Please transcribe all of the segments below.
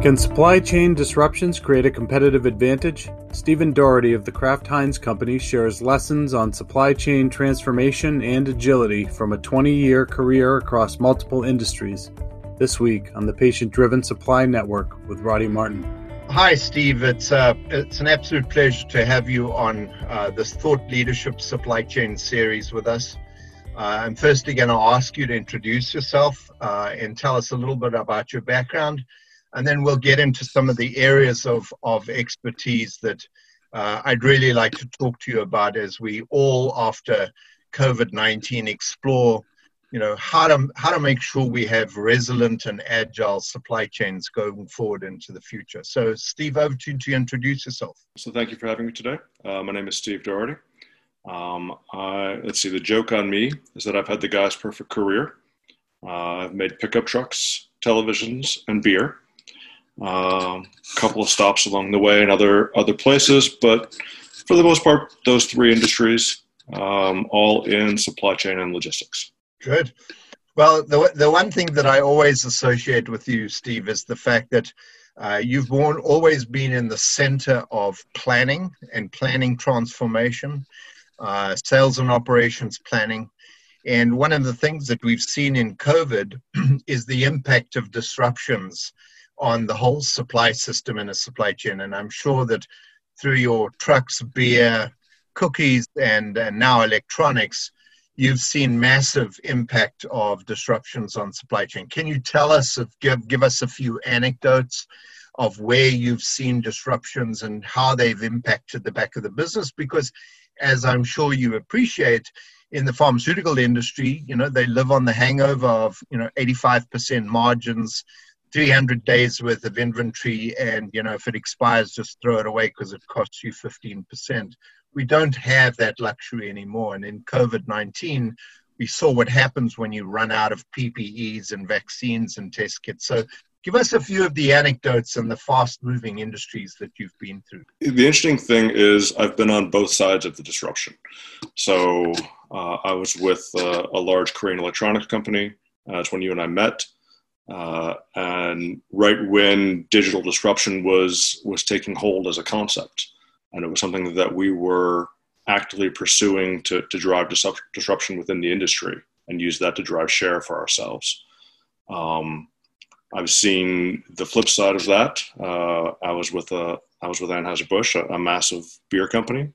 Can supply chain disruptions create a competitive advantage? Steven Daugherty of the Kraft Heinz Company shares lessons on supply chain transformation and agility from a 20 year career across multiple industries. This week on the Patient Driven Supply Network with Roddy Martin. Hi, Steve. It's uh, it's an absolute pleasure to have you on uh, this Thought Leadership Supply Chain series with us. Uh, I'm firstly going to ask you to introduce yourself uh, and tell us a little bit about your background and then we'll get into some of the areas of, of expertise that uh, I'd really like to talk to you about as we all, after COVID 19, explore you know how to how to make sure we have resilient and agile supply chains going forward into the future. So steve over to you to introduce yourself. So thank you for having me today. Uh, my name is steve Daugherty. Um, I, let's see the joke on me is that i've had the guy's perfect career. Uh, i've made pickup trucks televisions and beer a um, couple of stops along the way in other other places, but for the most part, those three industries, um, all in supply chain and logistics. Good. Well, the the one thing that I always associate with you, Steve, is the fact that uh, you've born, always been in the center of planning and planning transformation, uh, sales and operations planning. And one of the things that we've seen in COVID is the impact of disruptions on the whole supply system in a supply chain. And I'm sure that through your trucks, beer, cookies, and, and now electronics, you've seen massive impact of disruptions on supply chain. Can you tell us, give, give us a few anecdotes of where you've seen disruptions and how they've impacted the back of the business? Because as I'm sure you appreciate, in the pharmaceutical industry, you know, they live on the hangover of, you know, 85% margins, 300 days worth of inventory and you know if it expires just throw it away because it costs you 15% we don't have that luxury anymore. And in covid-19 we saw what happens when you run out of ppes and vaccines and test kits. So give us a few of the anecdotes and the fast moving industries that you've been through. The interesting thing is i've been on both sides of the disruption. So uh, i was with uh, a large korean electronics company uh, that's when you and i met uh, and right when digital disruption was was taking hold as a concept, and it was something that we were actively pursuing to, to drive disruption within the industry and use that to drive share for ourselves. Um, I've seen the flip side of that. Uh, I was with a I was with Anheuser Busch, a, a, massive beer company,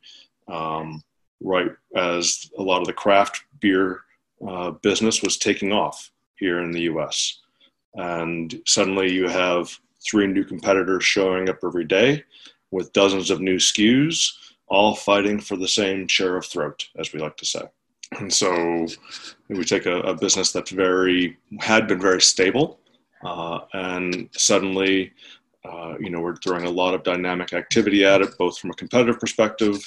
um, right as a lot of the craft beer uh, business was taking off here in the U.S and suddenly you have three new competitors showing up every day with dozens of new SKUs, all fighting for the same share of throat, as we like to say. And so we take a, a business that's very had been very stable, uh, and suddenly, uh, you know, we're throwing a lot of dynamic activity at it, both from a competitive perspective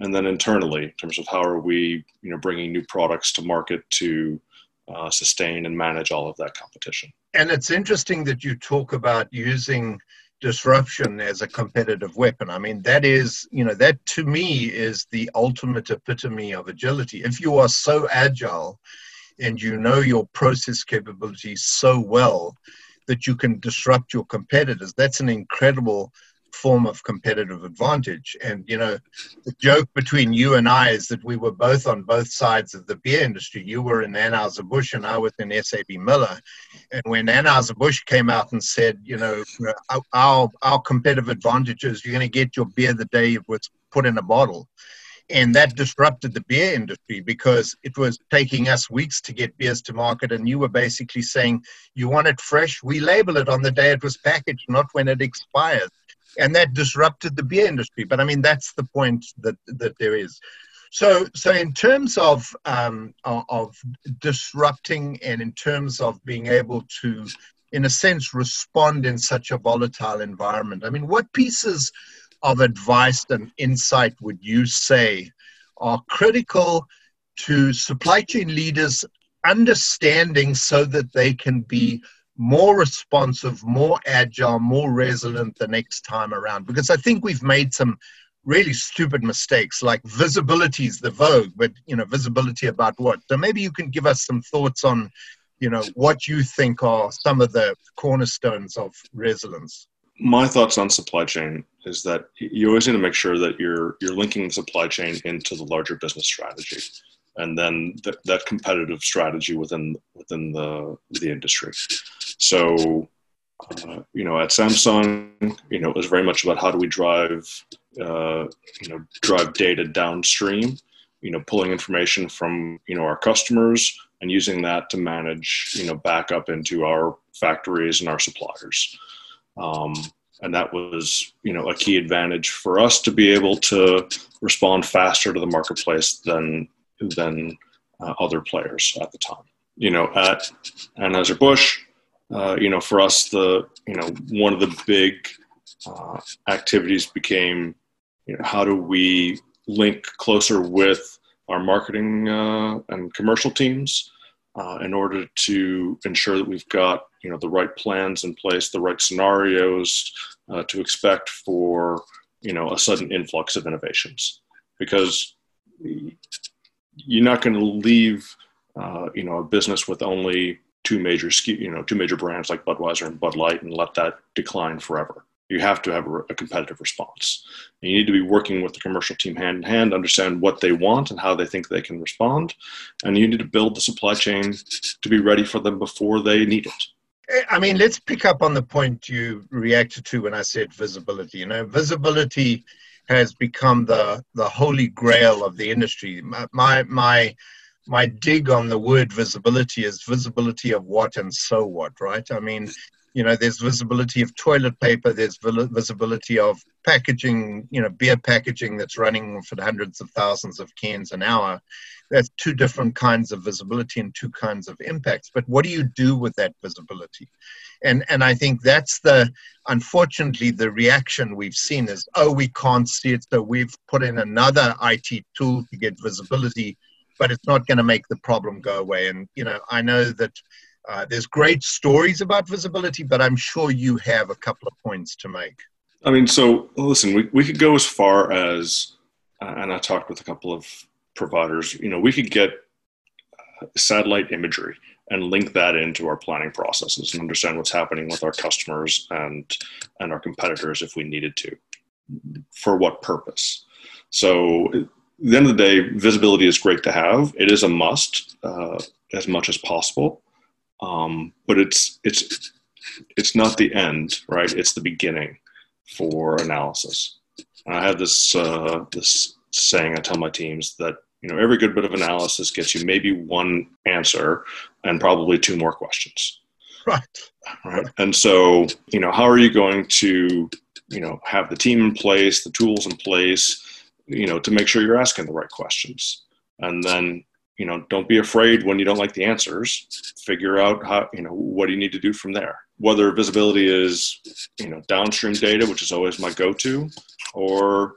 and then internally in terms of how are we, you know, bringing new products to market to uh, sustain and manage all of that competition. And it's interesting that you talk about using disruption as a competitive weapon. I mean, that is, you know, that to me is the ultimate epitome of agility. If you are so agile and you know your process capabilities so well that you can disrupt your competitors, that's an incredible form of competitive advantage. And, you know, the joke between you and I is that we were both on both sides of the beer industry. You were in Anheuser-Busch and I was in SAB Miller. And when Anheuser-Busch came out and said, you know, our, our competitive advantage is you're going to get your beer the day it was put in a bottle. And that disrupted the beer industry because it was taking us weeks to get beers to market. And you were basically saying, you want it fresh? We label it on the day it was packaged, not when it expires and that disrupted the beer industry. But I mean, that's the point that that there is. So, so in terms of um, of disrupting, and in terms of being able to, in a sense, respond in such a volatile environment, I mean, what pieces of advice and insight would you say are critical to supply chain leaders understanding so that they can be more responsive, more agile, more resilient the next time around. Because I think we've made some really stupid mistakes, like visibility is the vogue, but you know, visibility about what? So maybe you can give us some thoughts on, you know, what you think are some of the cornerstones of resilience. my thoughts on supply chain is that you always need to make sure that you're you're linking the supply chain into the larger business strategy, and then th- that competitive strategy within within the the industry. So, uh, you know, at Samsung, you know, it was very much about how do we drive uh, you know drive data downstream. You know, pulling information from you know our customers and using that to manage you know back up into our factories and our suppliers. Um, and that was you know a key advantage for us to be able to respond faster to the marketplace than than uh, other players at the time. You know, at Anheuser Busch, uh, you know, for us, the you know one of the big uh, activities became, you know, how do we link closer with our marketing uh, and commercial teams uh, in order to ensure that we've got you know the right plans in place, the right scenarios uh, to expect for you know a sudden influx of innovations, because you're not going to leave uh, you know a business with only two major you know two major brands like Budweiser and Bud Light and let that decline forever you have to have a, competitive response. You need to be working with the commercial team hand in hand, understand what they want and how they think they can respond. And you need to build the supply chain to be ready for them before they need it. I mean, let's pick up on the point you reacted to when I said visibility. You know, visibility has become the the holy grail of the industry. My my my, dig on the word visibility is visibility of what and so what, right? I mean, you know there's visibility of toilet paper there's visibility of packaging you know beer packaging that's running for hundreds of thousands of cans an hour. That's two different kinds of visibility and two kinds of impacts. But what do you do with that visibility? And and i think that's the unfortunately the reaction we've seen is oh we can't see it so we've put in another it tool to get visibility but it's not going to make the problem go away. And you know i know that uh, there's great stories about visibility, but I'm sure you have a couple of points to make. I mean, so listen, we, we could go as far as, uh, and I talked with a couple of providers, you know, we could get uh, satellite imagery and link that into our planning processes and understand what's happening with our customers and and our competitors if we needed to for what purpose. So at the end of the day visibility is great to have. It is a must uh, as much as possible um, but it's it's it's not the end, right? It's the beginning for analysis. And I have this uh, this saying I tell my teams that you know every good bit of analysis gets you maybe one answer and probably two more questions. Right. Right. And so you know how are you going to you know have the team in place, the tools in place, you know to make sure you're asking the right questions, and then you know don't be afraid when you don't like the answers. Figure out how you know what do you need to do from there. Whether visibility is you know downstream data which is always my go-to or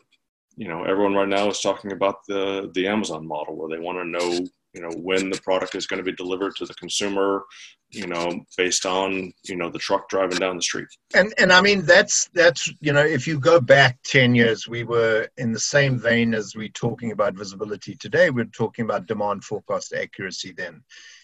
you know everyone right now is talking about the the amazon model where they want to know you know when the product is going to be delivered to the consumer you know based on you know the truck driving down the street. And and i mean that's that's you know if you go back 10 years we were in the same vein as we talking about visibility today. We're talking about demand forecast accuracy then.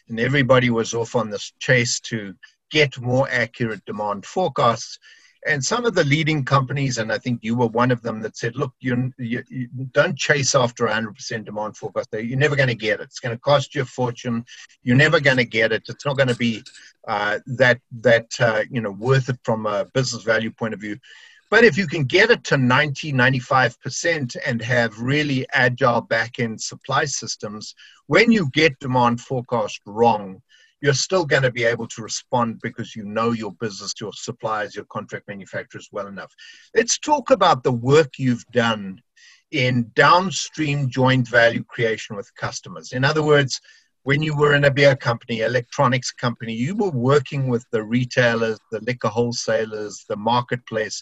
And everybody was off on this chase to get more accurate demand forecasts and some of the leading companies, and I think you were one of them, that said, "Look, you, you, you don't chase after 100% demand forecast. You're never going to get it. It's going to cost you a fortune. You're never going to get it. It's not going to be uh, that that uh, you know worth it from a business value point of view." But if you can get it to 90, 95% and have really agile back end supply systems, when you get demand forecast wrong, you're still going to be able to respond because you know your business, your suppliers, your contract manufacturers well enough. Let's talk about the work you've done in downstream joint value creation with customers. In other words, when you were in a beer company, electronics company, you were working with the retailers, the liquor wholesalers, the marketplace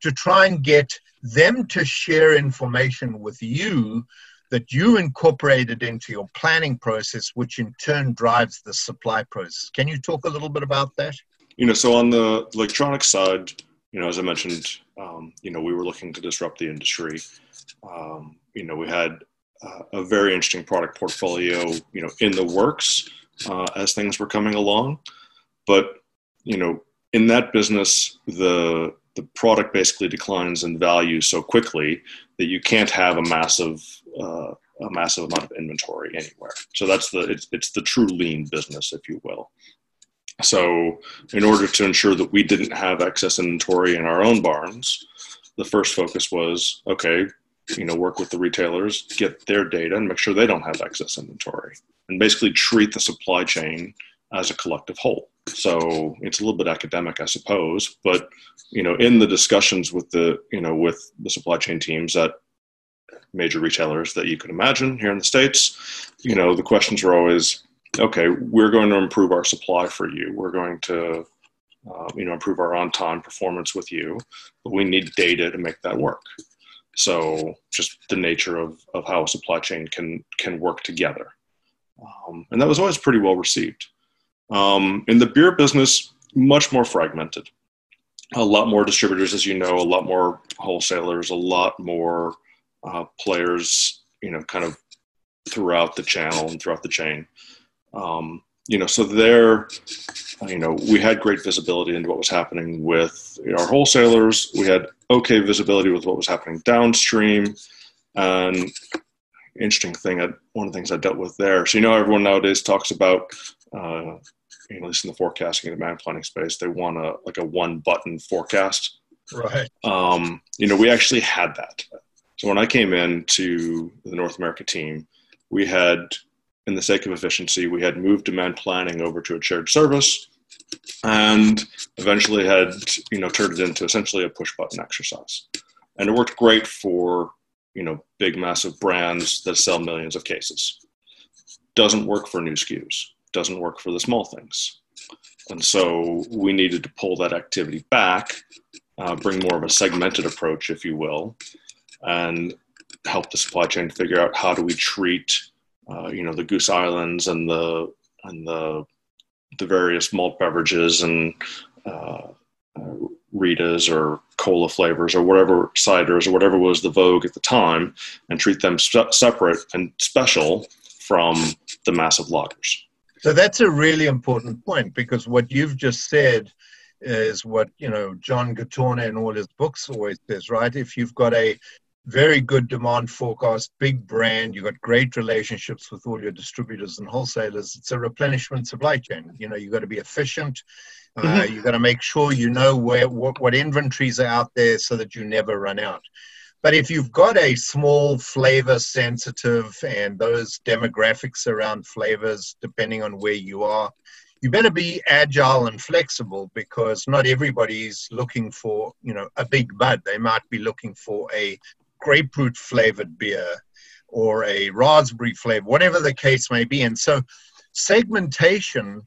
to try and get them to share information with you that you incorporated into your planning process, which in turn drives the supply process. Can you talk a little bit about that? You know, so on the electronic side, you know, as I mentioned, um, you know, we were looking to disrupt the industry. Um, you know, we had uh, a very interesting product portfolio, you know, in the works uh, as things were coming along. But, you know, in that business, the the product basically declines in value so quickly that you can't have a massive uh, a massive amount of inventory anywhere. So that's the it's, it's the true lean business, if you will. So in order to ensure that we didn't have excess inventory in our own barns, the first focus was okay, you know, work with the retailers, get their data, and make sure they don't have excess inventory, and basically treat the supply chain as a collective whole. So it's a little bit academic, I suppose, but you know, in the discussions with the you know with the supply chain teams at major retailers that you could imagine here in the states, you know, the questions were always, okay, we're going to improve our supply for you. We're going to uh, you know improve our on-time performance with you, but we need data to make that work. So just the nature of, of how a supply chain can can work together, um, and that was always pretty well received. Um, in the beer business, much more fragmented. A lot more distributors, as you know, a lot more wholesalers, a lot more uh, players, you know, kind of throughout the channel and throughout the chain. Um, you know, so there, you know, we had great visibility into what was happening with our wholesalers. We had okay visibility with what was happening downstream. And interesting thing, I, one of the things I dealt with there. So you know, everyone nowadays talks about uh, you know, at least in the forecasting and demand planning space, they want a like a one button forecast. Right. Um, you know, we actually had that. So when I came in to the North America team, we had, in the sake of efficiency, we had moved demand planning over to a shared service, and eventually had you know turned it into essentially a push button exercise, and it worked great for you know big massive brands that sell millions of cases. Doesn't work for new SKUs doesn't work for the small things. And so we needed to pull that activity back, uh, bring more of a segmented approach, if you will, and help the supply chain figure out how do we treat, uh, you know, the Goose Islands and the and the the various malt beverages and uh, uh Ritas or cola flavors or whatever ciders or whatever was the vogue at the time, and treat them separate and special from the massive lagers. So that's a really important point because what you've just said is what you know John Gattorna in all his books always says, right? If you've got a very good demand forecast, big brand, you've got great relationships with all your distributors and wholesalers, it's a replenishment supply chain. You know, you've got to be efficient. Uh, mm-hmm. you've got to make sure you know where what, what inventories are out there so that you never run out. But if you've got a small flavor sensitive and those demographics around flavors, depending on where you are, you better be agile and flexible because not everybody's looking for, you know, a big bud. They might be looking for a grapefruit flavored beer or a raspberry flavor, whatever the case may be. And so segmentation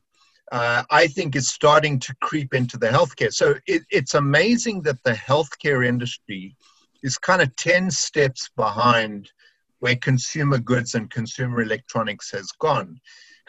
uh, I think is starting to creep into the healthcare. So it, it's amazing that the healthcare industry is kind of 10 steps behind where consumer goods and consumer electronics has gone.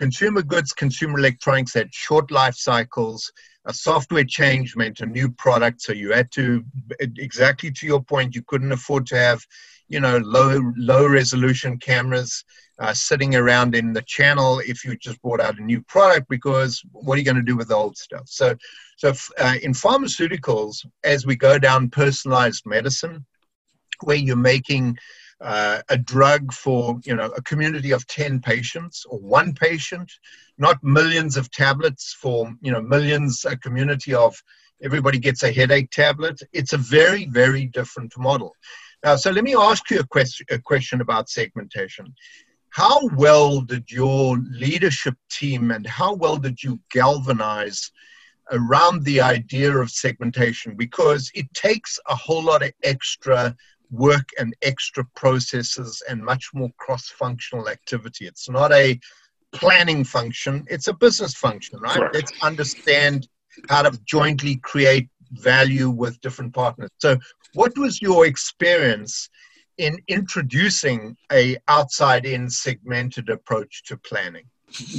Consumer goods, consumer electronics had short life cycles. A software change meant a new product, so you had to, exactly to your point, you couldn't afford to have, you know, low low resolution cameras uh, sitting around in the channel if you just brought out a new product because what are you going to do with the old stuff? So, so uh, in pharmaceuticals, as we go down personalized medicine, where you're making uh, a drug for you know a community of 10 patients or one patient not millions of tablets for you know millions a community of everybody gets a headache tablet. It's a very very different model. Now so let me ask you a question a question about segmentation. How well did your leadership team and how well did you galvanize around the idea of segmentation? Because it takes a whole lot of extra work and extra processes and much more cross functional activity. It's not a planning function, it's a business function, right? Correct. Let's understand how to jointly create value with different partners. So, what was your experience in introducing a outside in segmented approach to planning?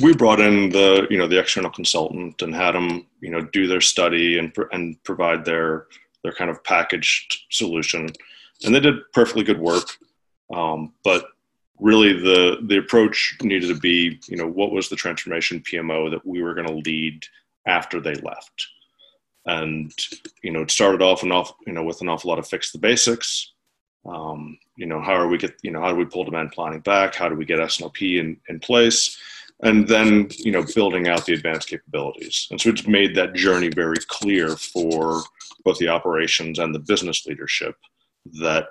we brought in the you know the external consultant and had them you know do their study and and provide their their kind of packaged solution and they did perfectly good work. Um, but really, the the approach needed to be, you know, what was the transformation PMO that we were going to lead after they left. and you know it started off and off you know with an awful lot of fix the basics. Um, you know how are we get you know how do we pull demand planning back? How do we get snop in, in place? And then you know building out the advanced capabilities. And so it's made that journey very clear for both the operations and the business leadership that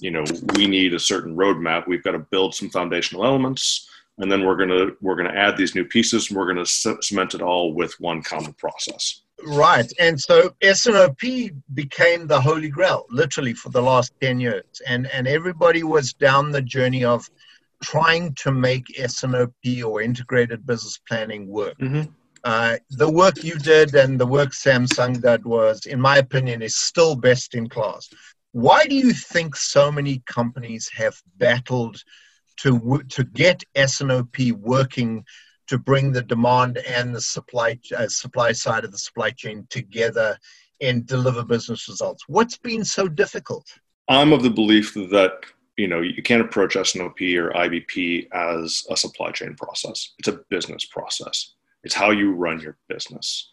you know we need a certain roadmap. We've got to build some foundational elements and then we're going to we're going to add these new pieces and we're going to cement it all with one common process. Right and so snop became the holy grail literally for the last 10 years and and everybody was down the journey of trying to make snop or integrated business planning work. Mm-hmm. uh, the work you did and the work samsung did was in my opinion is still best in class why do you think so many companies have battled to to get SNOP working to bring the demand and the supply uh, supply side of the supply chain together and deliver business results. What's been so difficult? I'm of the belief that you know you can't approach SNOP or IBP as a supply chain process. It's a business process. It's how you run your business,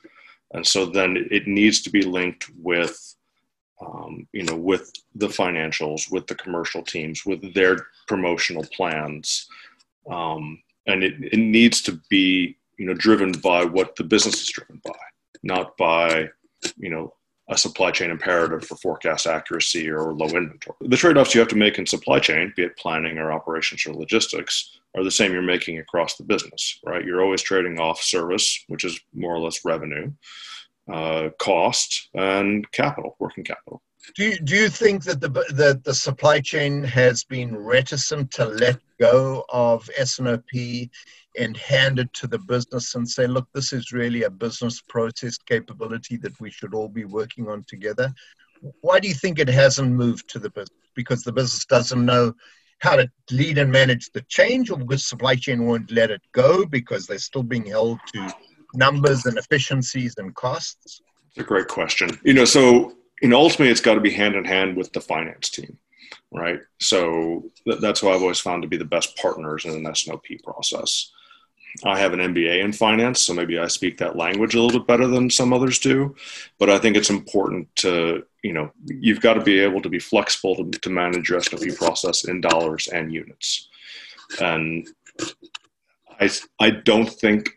and so then it needs to be linked with um, you know, with the financials, with the commercial teams, with their promotional plans, um, and it, it needs to be you know driven by what the business is driven by, not by you know a supply chain imperative for forecast accuracy or low inventory. The trade-offs you have to make in supply chain, be it planning or operations or logistics, are the same you're making across the business, right? You're always trading off service, which is more or less revenue, uh, cost and capital, working capital. Do you, do you think that the, the, the supply chain has been reticent to let go of SNOP and hand it to the business and say, look, this is really a business process capability that we should all be working on together? Why do you think it hasn't moved to the business? Because the business doesn't know how to lead and manage the change, or because supply chain won't let it go because they're still being held to numbers and efficiencies and costs? It's a great question. You know, so know, ultimately, it's got to be hand in hand with the finance team, right? So th- that's who I've always found to be the best partners in an SNOP process. I have an MBA in finance, so maybe I speak that language a little bit better than some others do. But I think it's important to, you know, you've got to be able to be flexible to, to manage your SNOP process in dollars and units. And I, I don't think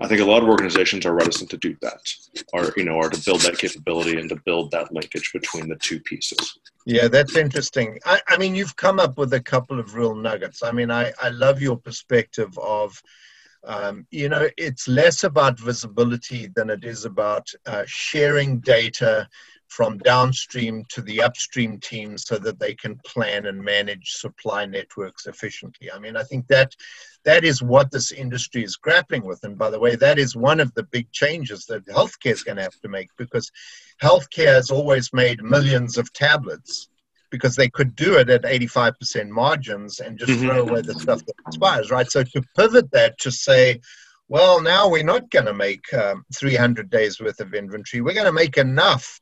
I think a lot of organizations are reticent to do that, or you know, or to build that capability and to build that linkage between the two pieces. Yeah, that's interesting. I, I mean, you've come up with a couple of real nuggets. I mean, I, I love your perspective of, um, you know, it's less about visibility than it is about uh, sharing data from downstream to the upstream teams so that they can plan and manage supply networks efficiently. I mean, I think that that is what this industry is grappling with. And by the way, that is one of the big changes that healthcare is going to have to make because healthcare has always made millions of tablets because they could do it at 85% margins and just mm-hmm. throw away the stuff that expires, right? So to pivot that to say, well, now we're not going to make um, 300 days worth of inventory. We're going to make enough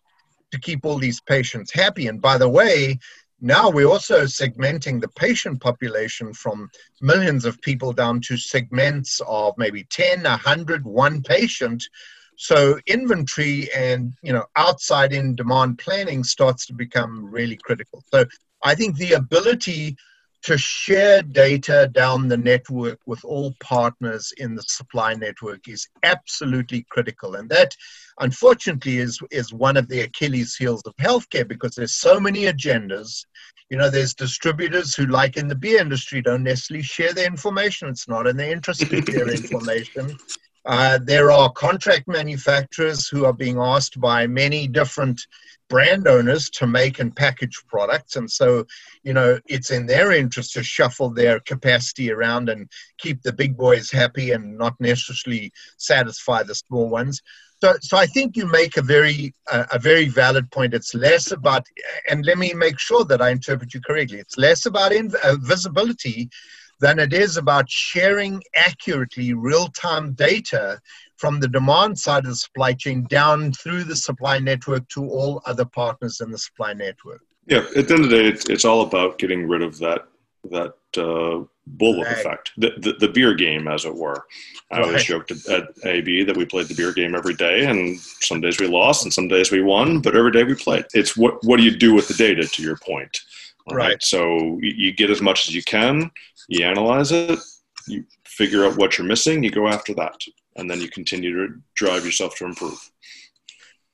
to keep all these patients happy. And by the way, now we're also segmenting the patient population from millions of people down to segments of maybe 10, 100, one patient. So inventory and you know outside in demand planning starts to become really critical. So I think the ability to share data down the network with all partners in the supply network is absolutely critical. And that, unfortunately, is, is one of the Achilles heels of healthcare because there's so many agendas. You know, there's distributors who, like in the beer industry, don't necessarily share their information. It's not in their interest to share information. Uh, there are contract manufacturers who are being asked by many different brand owners to make and package products. And so, you know, it's in their interest to shuffle their capacity around and keep the big boys happy and not necessarily satisfy the small ones. So, so I think you make a very, uh, a very valid point. It's less about, and let me make sure that I interpret you correctly. It's less about in, uh, visibility than it is about sharing accurately real-time data from the demand side of the supply chain down through the supply network to all other partners in the supply network. Yeah, at the end of the day, it's, it's all about getting rid of that that uh, bullet right. effect, the, the, the beer game, as it were. I right. always joked at, at, AB that we played the beer game every day, and some days we lost, and some days we won, but every day we played. It's what what do you do with the data? To your point, right? right. So you, get as much as you can, you analyze it, you figure out what you're missing, you go after that, and then you continue to drive yourself to improve.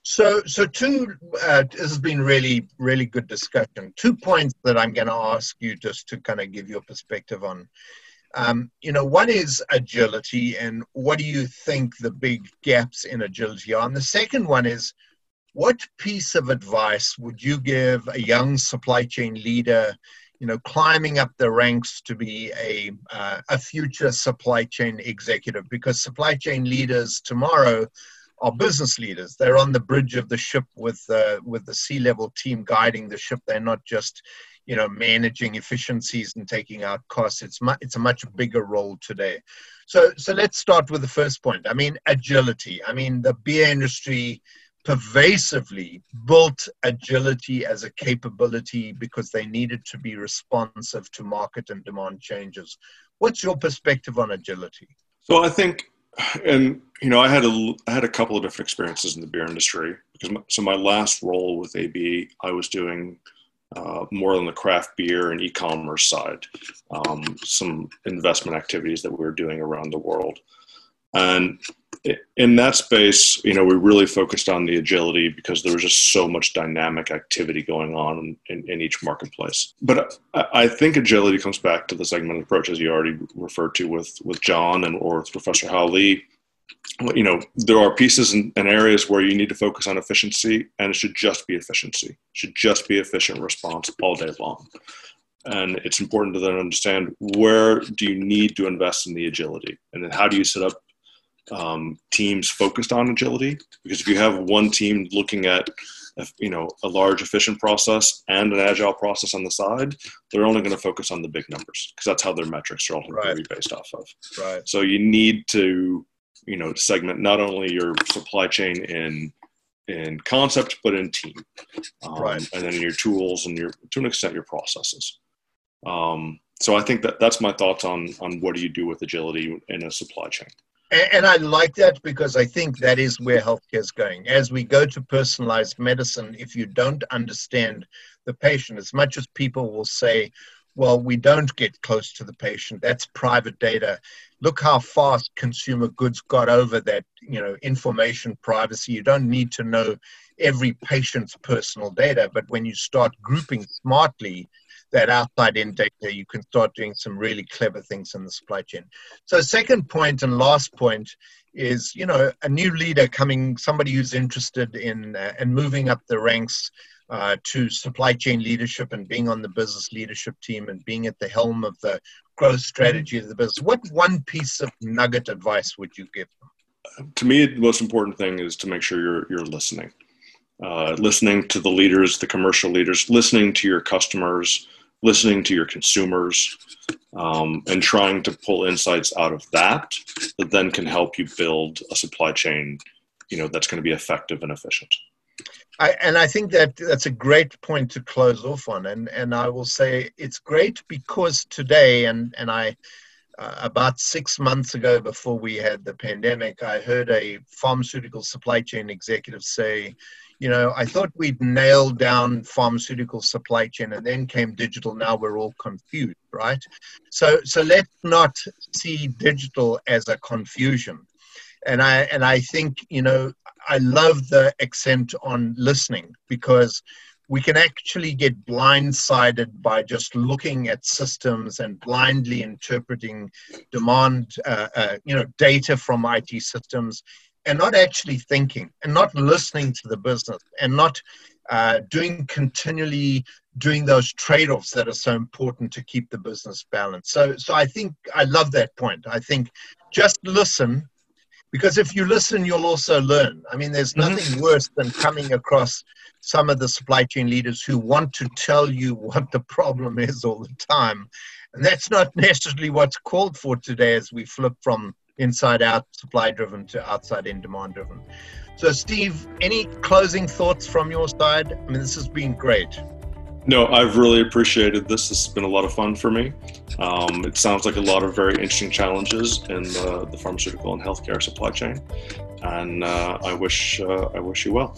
So, so two. Uh, this has been really, really good discussion. Two points that I'm going to ask you just to kind of give your perspective on. Um, you know, one is agility, and what do you think the big gaps in agility are? And the second one is, what piece of advice would you give a young supply chain leader? You know, climbing up the ranks to be a uh, a future supply chain executive, because supply chain leaders tomorrow are business leaders. They're on the bridge of the ship with uh, with the C-level team guiding the ship. They're not just you know managing efficiencies and taking out costs. It's mu- it's a much bigger role today. So so let's start with the first point. I mean agility. I mean the beer industry pervasively built agility as a capability because they needed to be responsive to market and demand changes. What's your perspective on agility? So I think and you know, I had a I had a couple of different experiences in the beer industry because my, so my last role with AB, I was doing uh, more on the craft beer and e-commerce side, um, some investment activities that we were doing around the world, and in that space, you know, we really focused on the agility because there was just so much dynamic activity going on in, in, each marketplace. But I, I, think agility comes back to the segmented approach, as you already referred to with, with John and or with Professor Howley. You know, there are pieces and, and areas where you need to focus on efficiency, and it should just be efficiency. It should just be efficient response all day long. And it's important to then understand where do you need to invest in the agility, and then how do you set up um, teams focused on agility. Because if you have one team looking at you know a large efficient process and an agile process on the side they're only going to focus on the big numbers because that's how their metrics are ultimately right. based off of. Right. So you need to you know segment not only your supply chain in in concept but in team. Um, right. and then your tools and your to an extent your processes. Um, so i think that that's my thoughts on on what do you do with agility in a supply chain and, I like that because I think that is where healthcare is going. As we go to personalized medicine, if you don't understand the patient, as much as people will say, well, we don't get close to the patient, that's private data. Look how fast consumer goods got over that, you know, information privacy. You don't need to know every patient's personal data, but when you start grouping smartly, that outside in data, you can start doing some really clever things in the supply chain. So, second point and last point is, you know, a new leader coming, somebody who's interested in uh, and moving up the ranks uh, to supply chain leadership and being on the business leadership team and being at the helm of the growth strategy of the business. What one piece of nugget advice would you give them? To me, the most important thing is to make sure you're you're listening. Uh, listening to the leaders, the commercial leaders, listening to your customers, listening to your consumers um, and trying to pull insights out of that that then can help you build a supply chain you know that's going to be effective and efficient I, and I think that that's a great point to close off on. And, and I will say it's great because today, and, and I, uh, about six months ago, before we had the pandemic, I heard a pharmaceutical supply chain executive say, you know, I thought we'd nailed down pharmaceutical supply chain and then came digital. Now we're all confused, right? So, so let's not see digital as a confusion. And I, and I think, you know, I love the accent on listening because we can actually get blindsided by just looking at systems and blindly interpreting demand, uh, uh, you know, data from IT systems and not actually thinking and not listening to the business and not uh, doing continually doing those trade-offs that are so important to keep the business balanced. So, so I think I love that point. I think just listen, because if you listen, you'll also learn. I mean, there's mm-hmm. nothing mm-hmm. worse than coming across some of the supply chain leaders who want to tell you what the problem is all the time, and that's not necessarily what's called for today as we flip from inside out supply driven to outside in demand driven. So, Steve, any closing thoughts from your side? I mean, this has been great. No, I've really appreciated this. This has been a lot of fun for me. Um, it sounds like a lot of very interesting challenges in the, the pharmaceutical and healthcare supply chain, and uh, I wish uh, I wish you well.